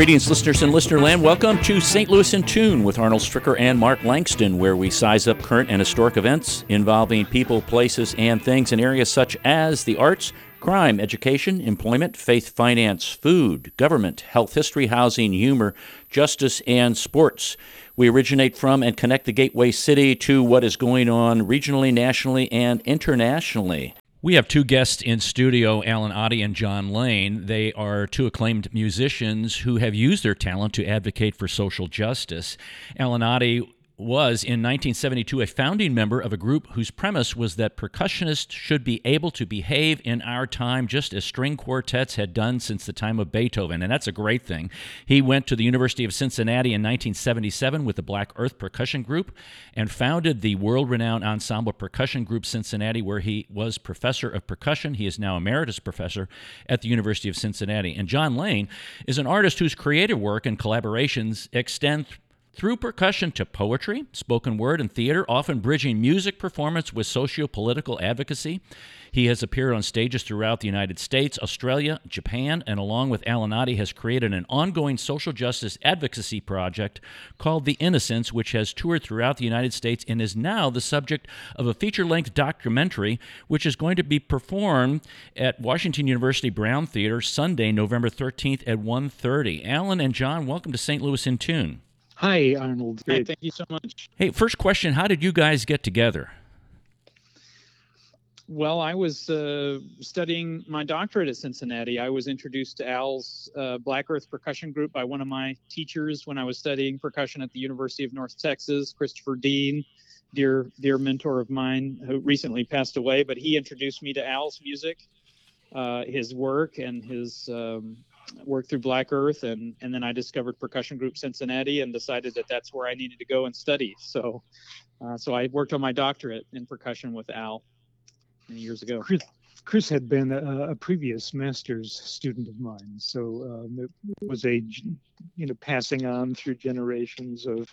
Greetings, listeners in Listenerland. Welcome to St. Louis in Tune with Arnold Stricker and Mark Langston, where we size up current and historic events involving people, places, and things in areas such as the arts, crime, education, employment, faith, finance, food, government, health, history, housing, humor, justice, and sports. We originate from and connect the gateway city to what is going on regionally, nationally, and internationally. We have two guests in studio, Allen Otte and John Lane. They are two acclaimed musicians who have used their talent to advocate for social justice. Allen Otte was in 1972 a founding member of a group whose premise was that percussionists should be able to behave in our time just as string quartets had done since the time of Beethoven, and that's a great thing. He went to the University of Cincinnati in 1977 with the Blackearth Percussion Group and founded the world renowned ensemble Percussion Group Cincinnati, where he was professor of percussion. He is now emeritus professor at the University of Cincinnati. And John Lane is an artist whose creative work and collaborations extend through percussion to poetry, spoken word, and theater, often bridging music performance with socio political advocacy. He has appeared on stages throughout the United States, Australia, Japan, and along with Allen Otte, has created an ongoing social justice advocacy project called The Innocents, which has toured throughout the United States and is now the subject of a feature-length documentary which is going to be performed at Washington University Brown Theater Sunday, November 13th at 1:30. Alan and John, welcome to St. Louis in Tune. Hi, Arnold. Hey, thank you so much. Hey, first question How did you guys get together? Well, I was uh, studying my doctorate at Cincinnati. I was introduced to Al's uh, Blackearth Percussion Group by one of my teachers when I was studying percussion at the University of North Texas, Christopher Deane, dear dear mentor of mine who recently passed away. But he introduced me to Al's music, uh, his work, and his um, worked through Blackearth, and and then I discovered Percussion Group Cincinnati and decided that that's where I needed to go and study. So, uh, so I worked on my doctorate in percussion with Al many years ago. Chris, Chris had been a, a, previous master's student of mine, so um, it was a you know passing on through generations of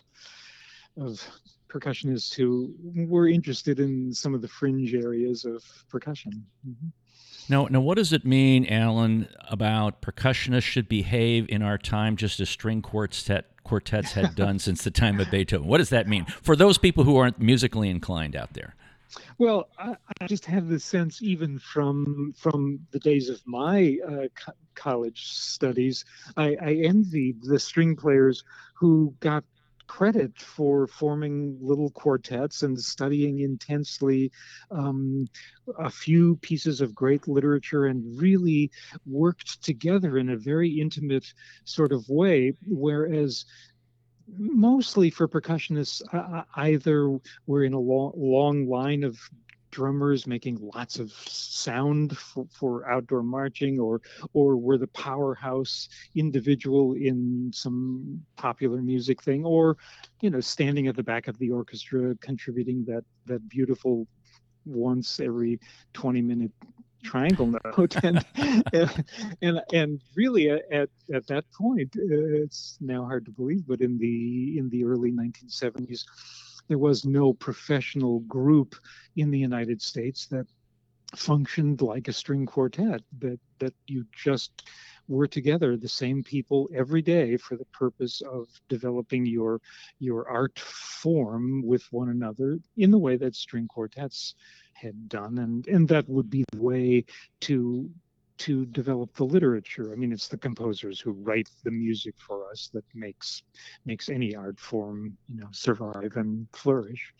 of percussionists who were interested in some of the fringe areas of percussion. Mm-hmm. Now, now, what does it mean, Alan, about percussionists should behave in our time just as string quartet, quartets had done since the time of Beethoven? What does that mean for those people who aren't musically inclined out there? Well, I, I just have the sense, even from from the days of my uh, co- college studies, I, I envied the string players who got credit for forming little quartets and studying intensely um, a few pieces of great literature and really worked together in a very intimate sort of way. Whereas mostly for percussionists, either we're in a long line of drummers making lots of sound for, for outdoor marching or or were the powerhouse individual in some popular music thing or you know standing at the back of the orchestra contributing that that beautiful once every 20 minute triangle note. And, and and really at at that point uh, it's now hard to believe but in the in the early 1970s there was no professional group in the United States that functioned like a string quartet that that you just were together the same people every day for the purpose of developing your your art form with one another in the way that string quartets had done. And and that would be the way to to develop the literature. I mean, it's the composers who write the music for us that makes makes any art form, you know, survive and flourish.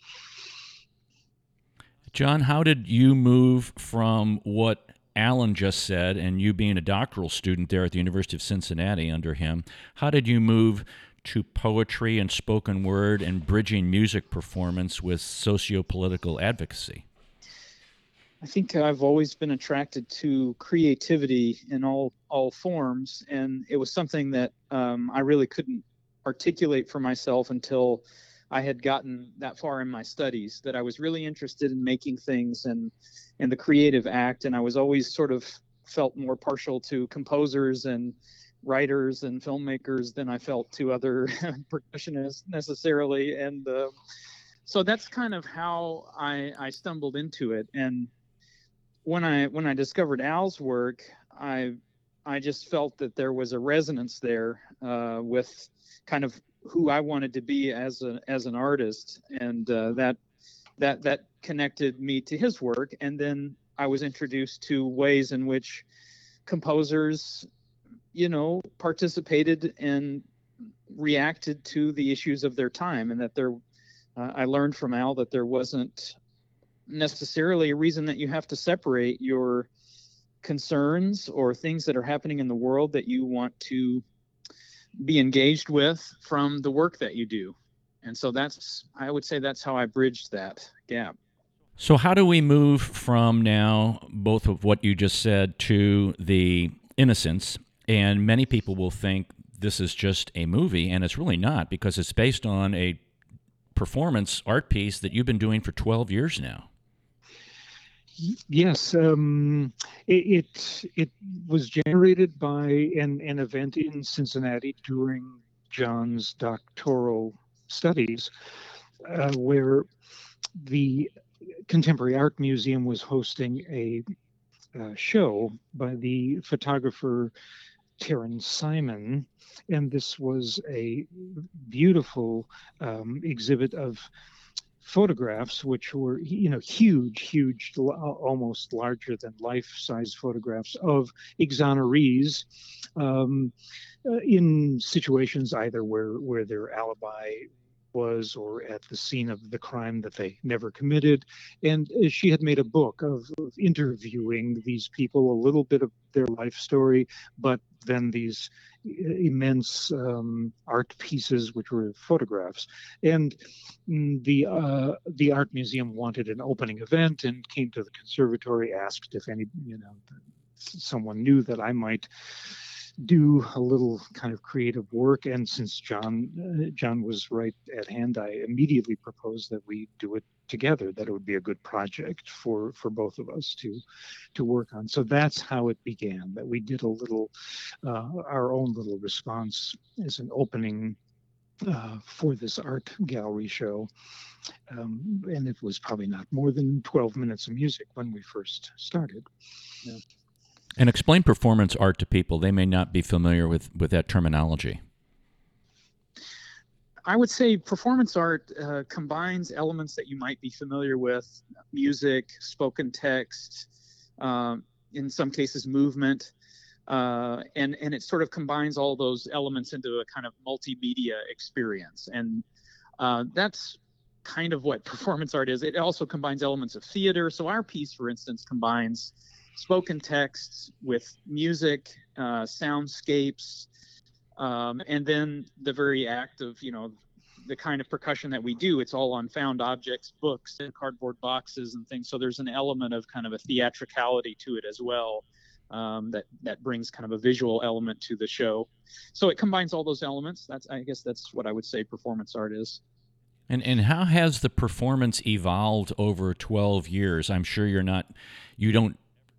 John, how did you move from what Alan just said, and you being a doctoral student there at the University of Cincinnati under him, how did you move to poetry and spoken word and bridging music performance with socio political advocacy? I think I've always been attracted to creativity in all all forms, and it was something that um, I really couldn't articulate for myself until I had gotten that far in my studies. That I was really interested in making things and and the creative act, and I was always sort of felt more partial to composers and writers and filmmakers than I felt to other percussionists necessarily, and. Uh, so that's kind of how I, I stumbled into it. And when I when I discovered Al's work, I I just felt that there was a resonance there uh, with kind of who I wanted to be as a as an artist, and uh, that that that connected me to his work. And then I was introduced to ways in which composers, you know, participated and reacted to the issues of their time, and that there uh, I learned from Al that there wasn't necessarily a reason that you have to separate your concerns or things that are happening in the world that you want to be engaged with from the work that you do. And so that's, I would say that's how I bridged that gap. So, how do we move from now, both of what you just said, to the Innocents? And many people will think this is just a movie, and it's really not because it's based on a performance art piece that you've been doing for 12 years now. Yes, um, it, it, it was generated by an an event in Cincinnati during John's doctoral studies, uh, where the Contemporary Art Museum was hosting a uh, show by the photographer Taryn Simon, and this was a beautiful um, exhibit of photographs which were you know huge huge almost larger than life size photographs of exonerees um, uh, in situations either where where their alibi was or at the scene of the crime that they never committed. And uh, she had made a book of, of interviewing these people, a little bit of their life story, but then these immense um, art pieces, which were photographs. And mm, the uh, the art museum wanted an opening event and came to the conservatory, asked if any, you know, someone knew that I might do a little kind of creative work. And since John uh, John was right at hand, I immediately proposed that we do it together. That it would be a good project for for both of us to to work on. So that's how it began. That we did a little uh, our own little response as an opening uh, for this art gallery show. Um, and it was probably not more than 12 minutes of music when we first started. Yeah. And explain performance art to people. They may not be familiar with, with that terminology. I would say performance art uh, combines elements that you might be familiar with music, spoken text, um, in some cases, movement. Uh, and, and it sort of combines all those elements into a kind of multimedia experience. And uh, that's kind of what performance art is. It also combines elements of theater. So, our piece, for instance, combines spoken texts with music, uh, soundscapes, um, and then the very act of, you know, the kind of percussion that we do. It's all on found objects, books, and cardboard boxes and things. So there's an element of kind of a theatricality to it as well. Um, that that brings kind of a visual element to the show. So it combines all those elements. That's I guess that's what I would say performance art is. And and how has the performance evolved over 12 years? I'm sure you're not you don't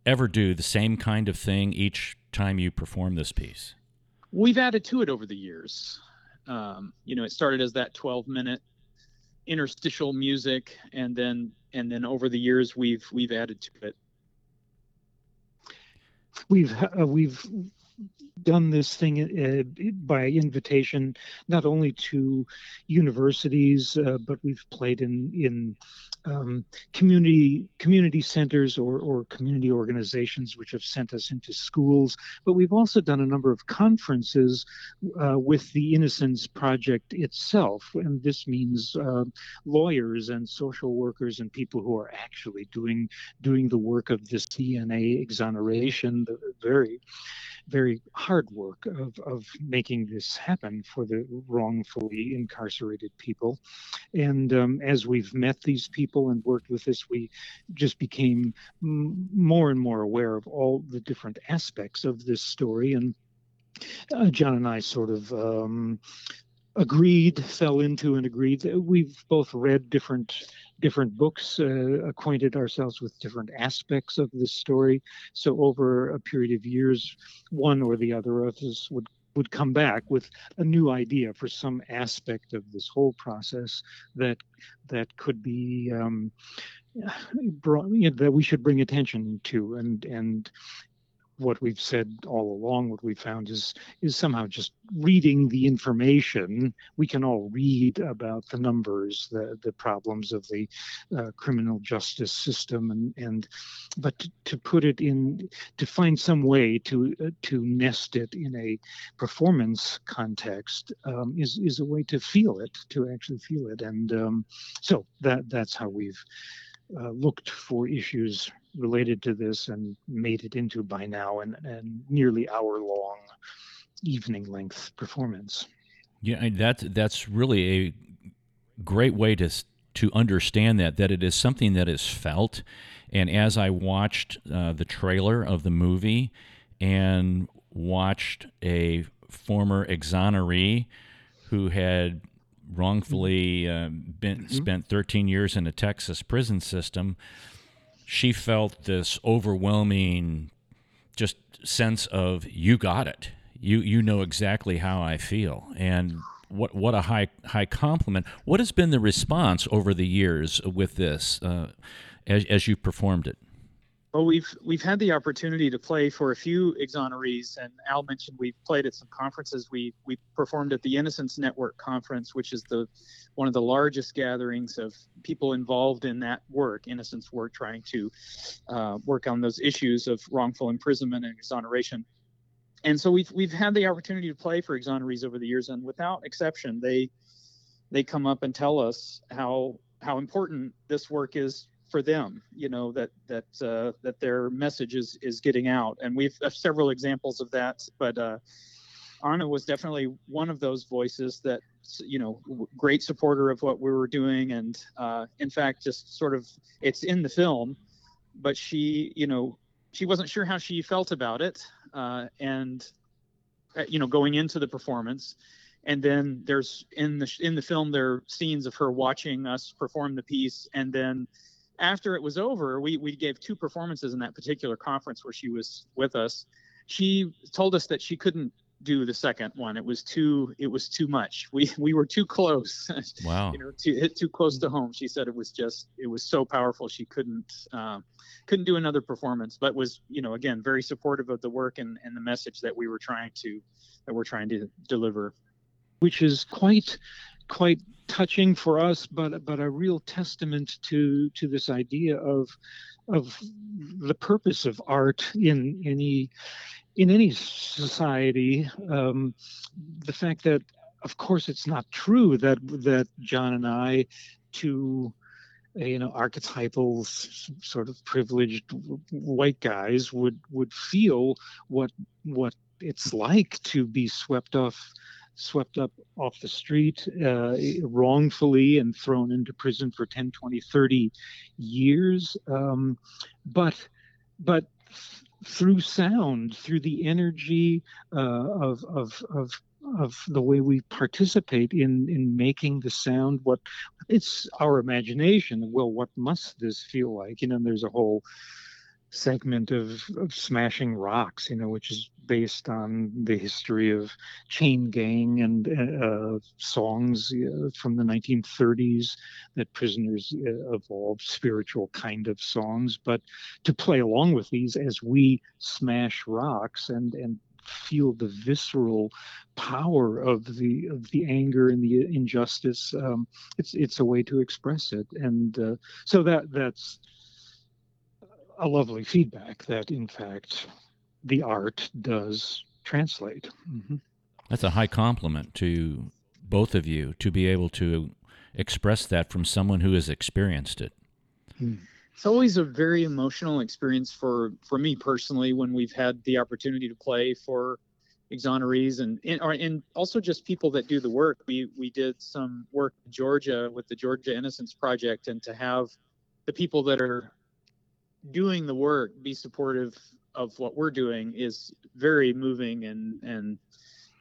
ever do the same kind of thing each time you perform this piece? We've added to it over the years. Um, you know, it started as that 12 minute interstitial music, and then and then over the years we've we've added to it. We've uh, we've done this thing uh, by invitation, not only to universities, uh, but we've played in in um, community community centers or, or community organizations which have sent us into schools. But we've also done a number of conferences uh, with the Innocence Project itself, and this means uh, lawyers and social workers and people who are actually doing doing the work of this DNA exoneration, the very very hard work of, of making this happen for the wrongfully incarcerated people. And um, as we've met these people and worked with this, we just became m- more and more aware of all the different aspects of this story. And uh, John and I sort of um, agreed, fell into, and agreed. That we've both read different different books, uh, acquainted ourselves with different aspects of this story. So over a period of years, one or the other of us would would come back with a new idea for some aspect of this whole process that that could be um, brought, you know, that we should bring attention to and and what we've said all along, what we found is is somehow just reading the information. We can all read about the numbers, the the problems of the uh, criminal justice system, and and but to, to, put it in, to find some way to uh, to nest it in a performance context um, is is a way to feel it, to actually feel it, and um, so that that's how we've uh, looked for issues related to this and made it into by now an, an nearly hour long evening length performance. Yeah, that's that's really a great way to to understand that that it is something that is felt. And as I watched uh, the trailer of the movie and watched a former exoneree who had wrongfully uh, been mm-hmm. spent 13 years in a Texas prison system, she felt this overwhelming just sense of you got it. You you know exactly how I feel. And what what a high high compliment. What has been the response over the years with this uh, as as you performed it? Well, we've we've had the opportunity to play for a few exonerees, and Al mentioned we've played at some conferences. We we performed at the Innocence Network conference, which is the one of the largest gatherings of people involved in that work, innocence work, trying to uh, work on those issues of wrongful imprisonment and exoneration. And so we've we've had the opportunity to play for exonerees over the years, and without exception, they they come up and tell us how how important this work is for them you know that that uh, that their message is is getting out. And we've have several examples of that but uh, Anna was definitely one of those voices that you know great supporter of what we were doing. And uh, in fact just sort of it's in the film but she you know she wasn't sure how she felt about it uh, and uh, you know going into the performance. And then there's in the in the film there are scenes of her watching us perform the piece. And then after it was over, we, we gave two performances in that particular conference where she was with us. She told us that she couldn't do the second one. It was too it was too much. We we were too close. Wow. you know, to hit too close to home. She said it was just it was so powerful she couldn't uh, couldn't do another performance. But was you know again very supportive of the work and and the message that we were trying to that we're trying to deliver. Which is quite quite touching for us, but but a real testament to to this idea of of the purpose of art in any in any society. Um, the fact that, of course, it's not true that that John and I, two you know archetypal sort of privileged white guys would would feel what what it's like to be swept off swept up off the street uh, wrongfully and thrown into prison for 10, 20, 30 years. Um, but, but through sound, through the energy uh, of, of, of of the way we participate in in making the sound what it's our imagination well what must this feel like you know there's a whole segment of, of smashing rocks you know which is based on the history of chain gang and uh, songs uh, from the 1930s that prisoners uh, evolved, spiritual kind of songs. But to play along with these as we smash rocks and and feel the visceral power of the of the anger and the injustice. Um, it's it's a way to express it, and uh, so that that's a lovely feedback that in fact the art does translate. Mm-hmm. That's a high compliment to both of you to be able to express that from someone who has experienced it. Hmm. It's always a very emotional experience for for me personally when we've had the opportunity to play for exonerees and and, and also just people that do the work. We we did some work in Georgia with the Georgia Innocence Project, and to have the people that are doing the work be supportive of what we're doing is very moving and and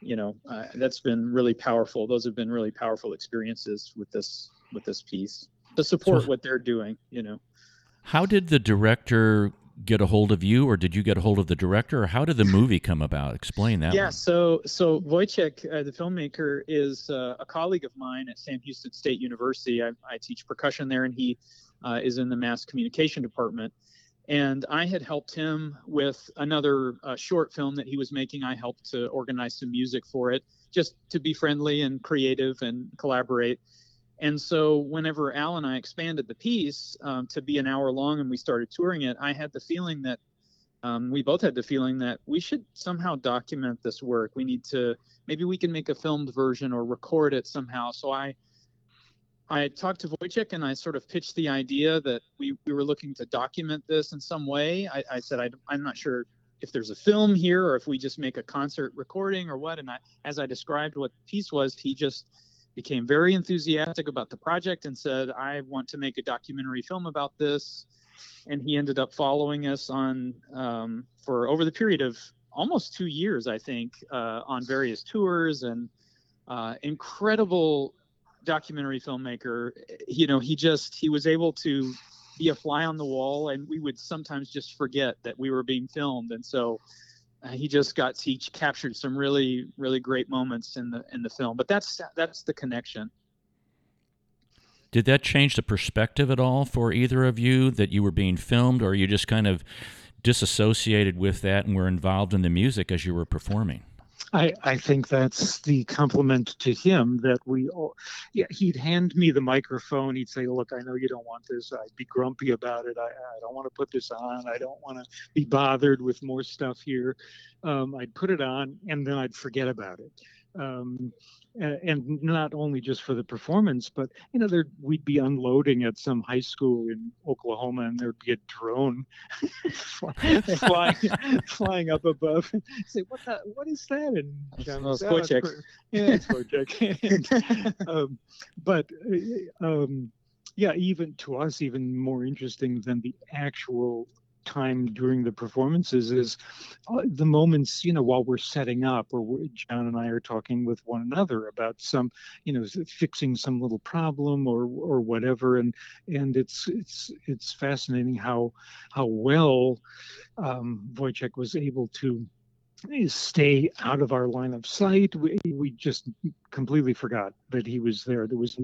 you know uh, that's been really powerful those have been really powerful experiences with this with this piece to support so, what they're doing you know how did the director get a hold of you, or did you get a hold of the director, or how did the movie come about? Explain that. Yeah, one. so so Wojciech, uh, the filmmaker, is uh, a colleague of mine at Sam Houston State University. I, I teach percussion there, and he uh, is in the mass communication department. And I had helped him with another uh, short film that he was making. I helped to organize some music for it, just to be friendly and creative and collaborate. And so, whenever Al and I expanded the piece um, to be an hour long and we started touring it, I had the feeling that um, we both had the feeling that we should somehow document this work. We need to maybe we can make a filmed version or record it somehow. So I I talked to Wojciech and I sort of pitched the idea that we, we were looking to document this in some way. I, I said I, I'm not sure if there's a film here or if we just make a concert recording or what. And I, as I described what the piece was, he just became very enthusiastic about the project and said, I want to make a documentary film about this. And he ended up following us on um, for over the period of almost two years, I think, uh, on various tours and uh, incredible documentary filmmaker. You know, he just he was able to be a fly on the wall, and we would sometimes just forget that we were being filmed, and so uh, he just got he captured some really really great moments in the in the film but that's that's the connection did that change the perspective at all for either of you that you were being filmed or you just kind of disassociated with that and were involved in the music as you were performing I, I think that's the compliment to him that we all, yeah, he'd hand me the microphone. He'd say, look, I know you don't want this. I'd be grumpy about it. I, I don't want to put this on. I don't want to be bothered with more stuff here. Um, I'd put it on and then I'd forget about it. Um, and not only just for the performance, but you know, there we'd be unloading at some high school in Oklahoma, and there'd be a drone flying, flying up above. Say, what the, what is that? And John well, oh, it's yeah, it's um, but um, yeah, even to us, even more interesting than the actual time during the performances is uh, the moments you know while we're setting up or john and i are talking with one another about some you know fixing some little problem or or whatever. And and it's it's it's fascinating how how well um, Wojciech was able to stay out of our line of sight. We, we just completely forgot that he was there. There was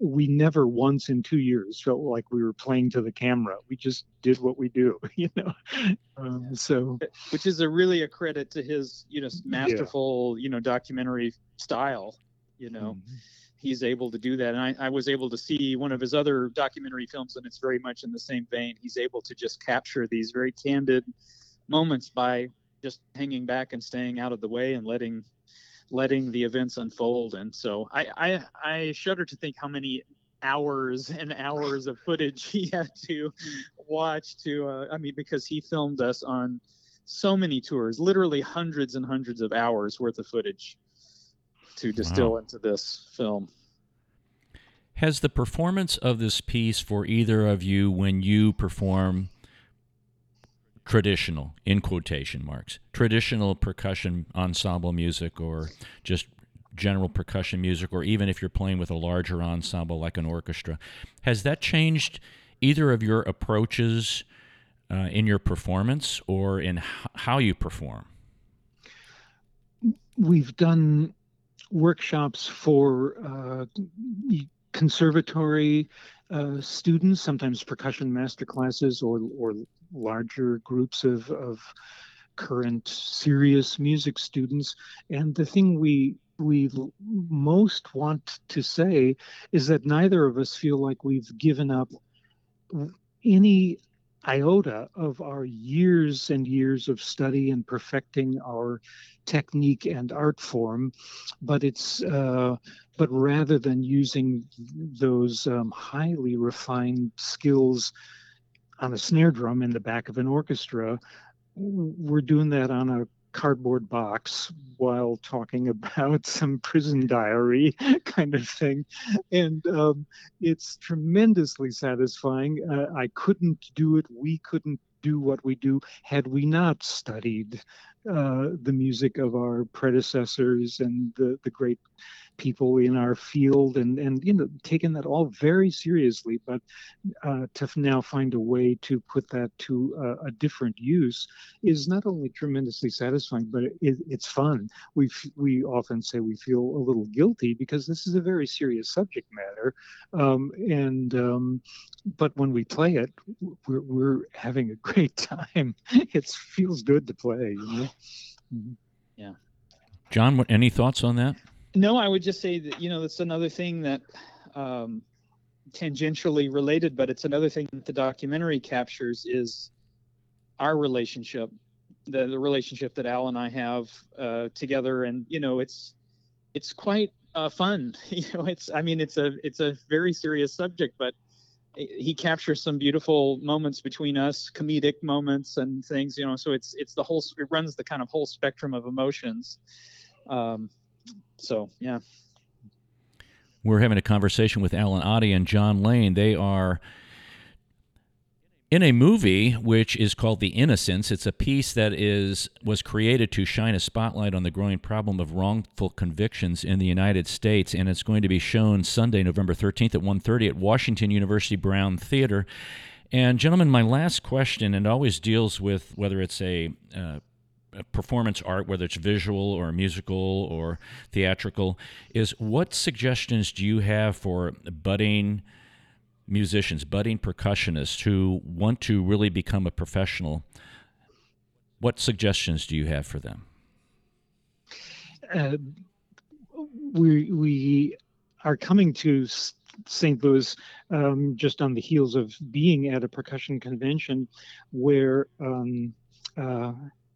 we never once in two years felt like we were playing to the camera. We just did what we do, you know. Um, so, which is a really a credit to his, you know, masterful, yeah. you know, documentary style. You know. Mm-hmm he's able to do that. And I, I, was able to see one of his other documentary films, and it's very much in the same vein. He's able to just capture these very candid moments by just hanging back and staying out of the way and letting letting the events unfold. And so I I, I shudder to think how many hours and hours of footage he had to watch to uh, I mean because he filmed us on so many tours, literally hundreds and hundreds of hours worth of footage to distill wow. into this film. Has the performance of this piece for either of you when you perform traditional in quotation marks traditional percussion ensemble music or just general percussion music or even if you're playing with a larger ensemble like an orchestra. Has that changed either of your approaches uh, in your performance or in h- how you perform? We've done workshops for uh, conservatory uh, students, sometimes percussion master classes or, or larger groups of, of current serious music students. And the thing we we most want to say is that neither of us feel like we've given up any iota of our years and years of study and perfecting our technique and art form but it's uh, but rather than using those um, highly refined skills on a snare drum in the back of an orchestra we're doing that on a cardboard box while talking about some prison diary kind of thing. And um, it's tremendously satisfying. Uh, I couldn't do it. We couldn't do what we do had we not studied uh, the music of our predecessors and the, the great people in our field and and you know taking that all very seriously but uh, to now find a way to put that to a, a different use is not only tremendously satisfying but it, it's fun we we often say we feel a little guilty because this is a very serious subject matter um, and um, but when we play it we're, we're having a great time it feels good to play you know? mm-hmm. yeah john any thoughts on that no, I would just say that you know that's another thing that um, tangentially related, but it's another thing that the documentary captures is our relationship, the the relationship that Al and I have uh, together, and you know it's it's quite uh, fun. You know, it's I mean it's a it's a very serious subject, but he captures some beautiful moments between us, comedic moments and things. You know, so it's it's the whole it runs the kind of whole spectrum of emotions. Um, so yeah. We're having a conversation with Allen Otte and John Lane. They are in a movie which is called The Innocents. It's a piece that is was created to shine a spotlight on the growing problem of wrongful convictions in the United States, and it's going to be shown Sunday, November 13th at 1:30 at Washington University Brown Theater. And gentlemen, my last question, and always deals with whether it's a uh, performance art, whether it's visual or musical or theatrical, is what suggestions do you have for budding musicians, budding percussionists who want to really become a professional? What suggestions do you have for them? Uh, we we are coming to St. Louis um, just on the heels of being at a percussion convention where um, uh,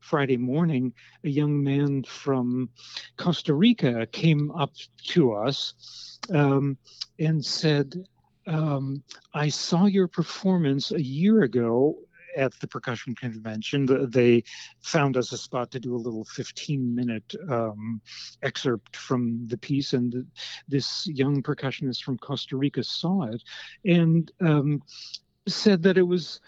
Friday morning, a young man from Costa Rica came up to us um, and said, um, I saw your performance a year ago at the percussion convention. They found us a spot to do a little 15 minute um, excerpt from the piece, and this young percussionist from Costa Rica saw it and um, said that it was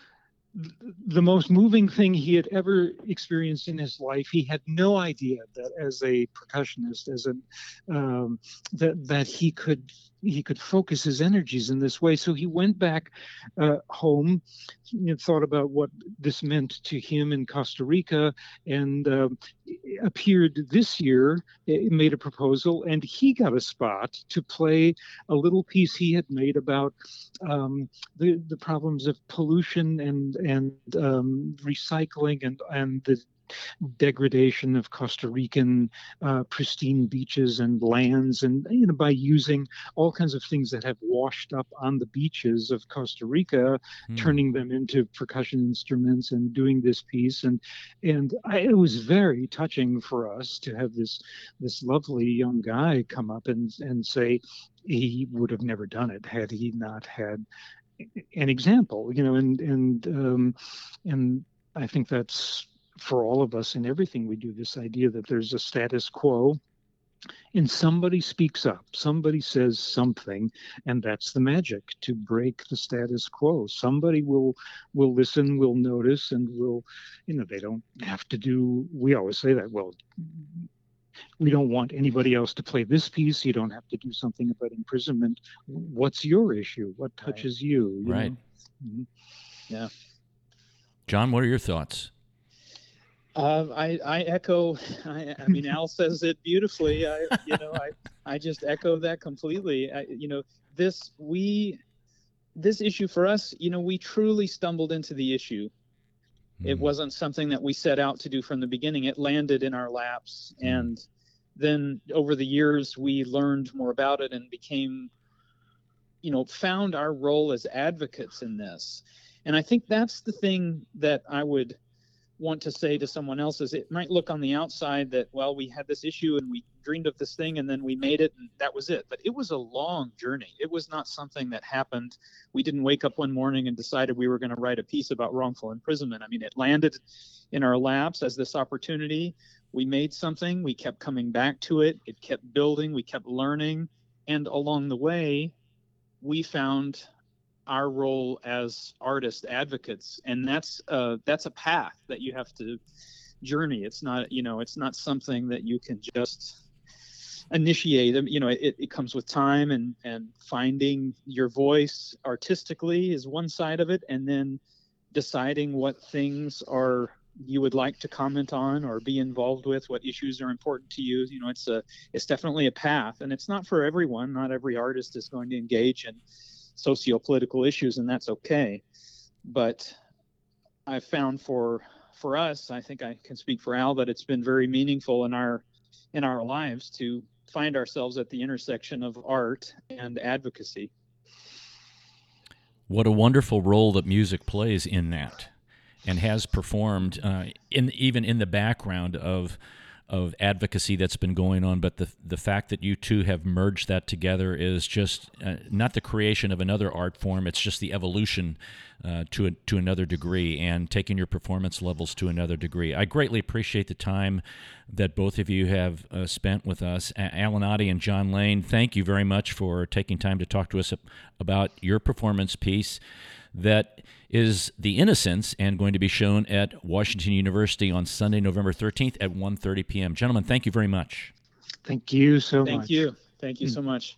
the most moving thing he had ever experienced in his life. He had no idea that as a percussionist, as a um, that that he could he could focus his energies in this way. So he went back uh, home, and thought about what this meant to him in Costa Rica, and uh, appeared this year. Made a proposal, and he got a spot to play a little piece he had made about um, the the problems of pollution and and um, recycling and and the degradation of Costa Rican uh, pristine beaches and lands, and you know by using all kinds of things that have washed up on the beaches of Costa Rica, mm. turning them into percussion instruments and doing this piece, and and I, it was very touching for us to have this this lovely young guy come up and and say he would have never done it had he not had an example, you know, and and um, and I think that's for all of us in everything we do this idea that there's a status quo and somebody speaks up somebody says something and that's the magic to break the status quo. Somebody will will listen will notice and will you know they don't have to do we always say that well we don't want anybody else to play this piece you don't have to do something about imprisonment. What's your issue? What touches right. you, you right. mm-hmm. yeah. John what are your thoughts uh, I, I echo. I, I, mean, Al says it beautifully. I, you know, I, I just echo that completely. I, you know, this we, this issue for us, you know, we truly stumbled into the issue. Mm. It hmm. wasn't something that we set out to do from the beginning. It landed in our laps, mm. and then over the years we learned more about it and became, you know, found our role as advocates in this. And I think that's the thing that I would want to say to someone else is it might look on the outside that well we had this issue and we dreamed of this thing and then we made it and that was it. But it was a long journey. It was not something that happened. We didn't wake up one morning and decided we were going to write a piece about wrongful imprisonment. I mean it landed in our laps as this opportunity. We made something. We kept coming back to it. It kept building. We kept learning. And along the way we found our role as artist advocates. And that's uh, that's a path that you have to journey. It's not you know it's not something that you can just initiate. You know it, it comes with time and and finding your voice artistically is one side of it. And then deciding what things are you would like to comment on or be involved with what issues are important to you. You know it's a it's definitely a path. And it's not for everyone. Not every artist is going to engage in socio-political issues and that's okay. But i've found for for us i think i can speak for al that it's been very meaningful in our in our lives to find ourselves at the intersection of art and advocacy. What a wonderful role that music plays in that and has performed uh, in even in the background of of advocacy that's been going on, but the the fact that you two have merged that together is just uh, not the creation of another art form. It's just the evolution uh, to a, to another degree and taking your performance levels to another degree. I greatly appreciate the time that both of you have uh, spent with us, Allen Otte and John Lane. Thank you very much for taking time to talk to us about your performance piece that is The Innocents and going to be shown at Washington University on Sunday, November 13th at 1:30 p.m. Gentlemen, thank you very much. Thank you so thank much. Thank you. Thank you so much.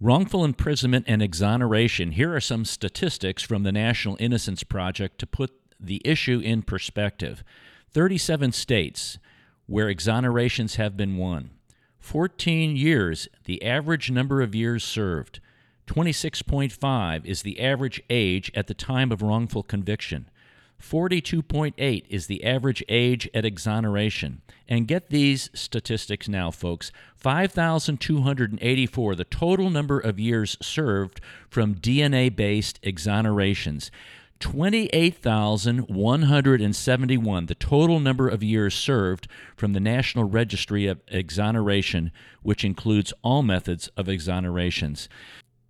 Wrongful imprisonment and exoneration. Here are some statistics from the National Innocence Project to put the issue in perspective. 37 states where exonerations have been won. 14 years, the average number of years served. 26.5 is the average age at the time of wrongful conviction. 42.8 is the average age at exoneration. And get these statistics now, folks 5,284, the total number of years served from DNA based exonerations. 28,171, the total number of years served from the National Registry of Exoneration, which includes all methods of exonerations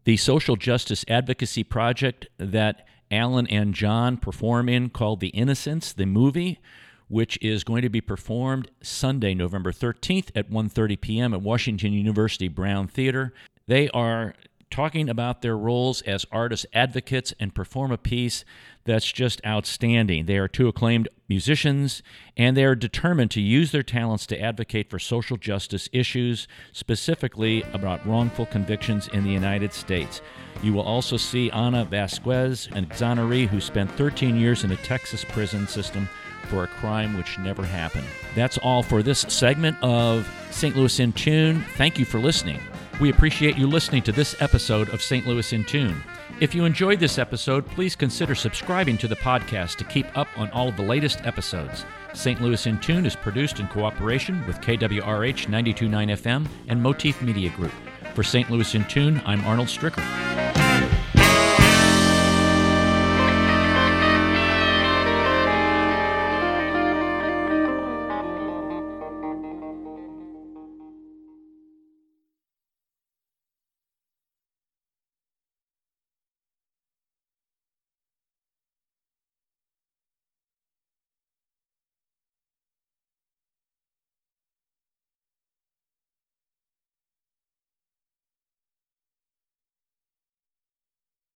the social justice advocacy project that Alan and John perform in called The Innocents, the movie, which is going to be performed Sunday, November 13th at 1:30 p.m. at Washington University Brown Theater. They are talking about their roles as artist advocates and perform a piece that's just outstanding. They are two acclaimed musicians, and they are determined to use their talents to advocate for social justice issues, specifically about wrongful convictions in the United States. You will also see Anna Vasquez, an exoneree who spent 13 years in a Texas prison system for a crime which never happened. That's all for this segment of St. Louis in Tune. Thank you for listening. We appreciate you listening to this episode of St. Louis in Tune. If you enjoyed this episode, please consider subscribing to the podcast to keep up on all of the latest episodes. St. Louis in Tune is produced in cooperation with KWRH 929 FM and Motif Media Group. For St. Louis in Tune, I'm Arnold Stricker.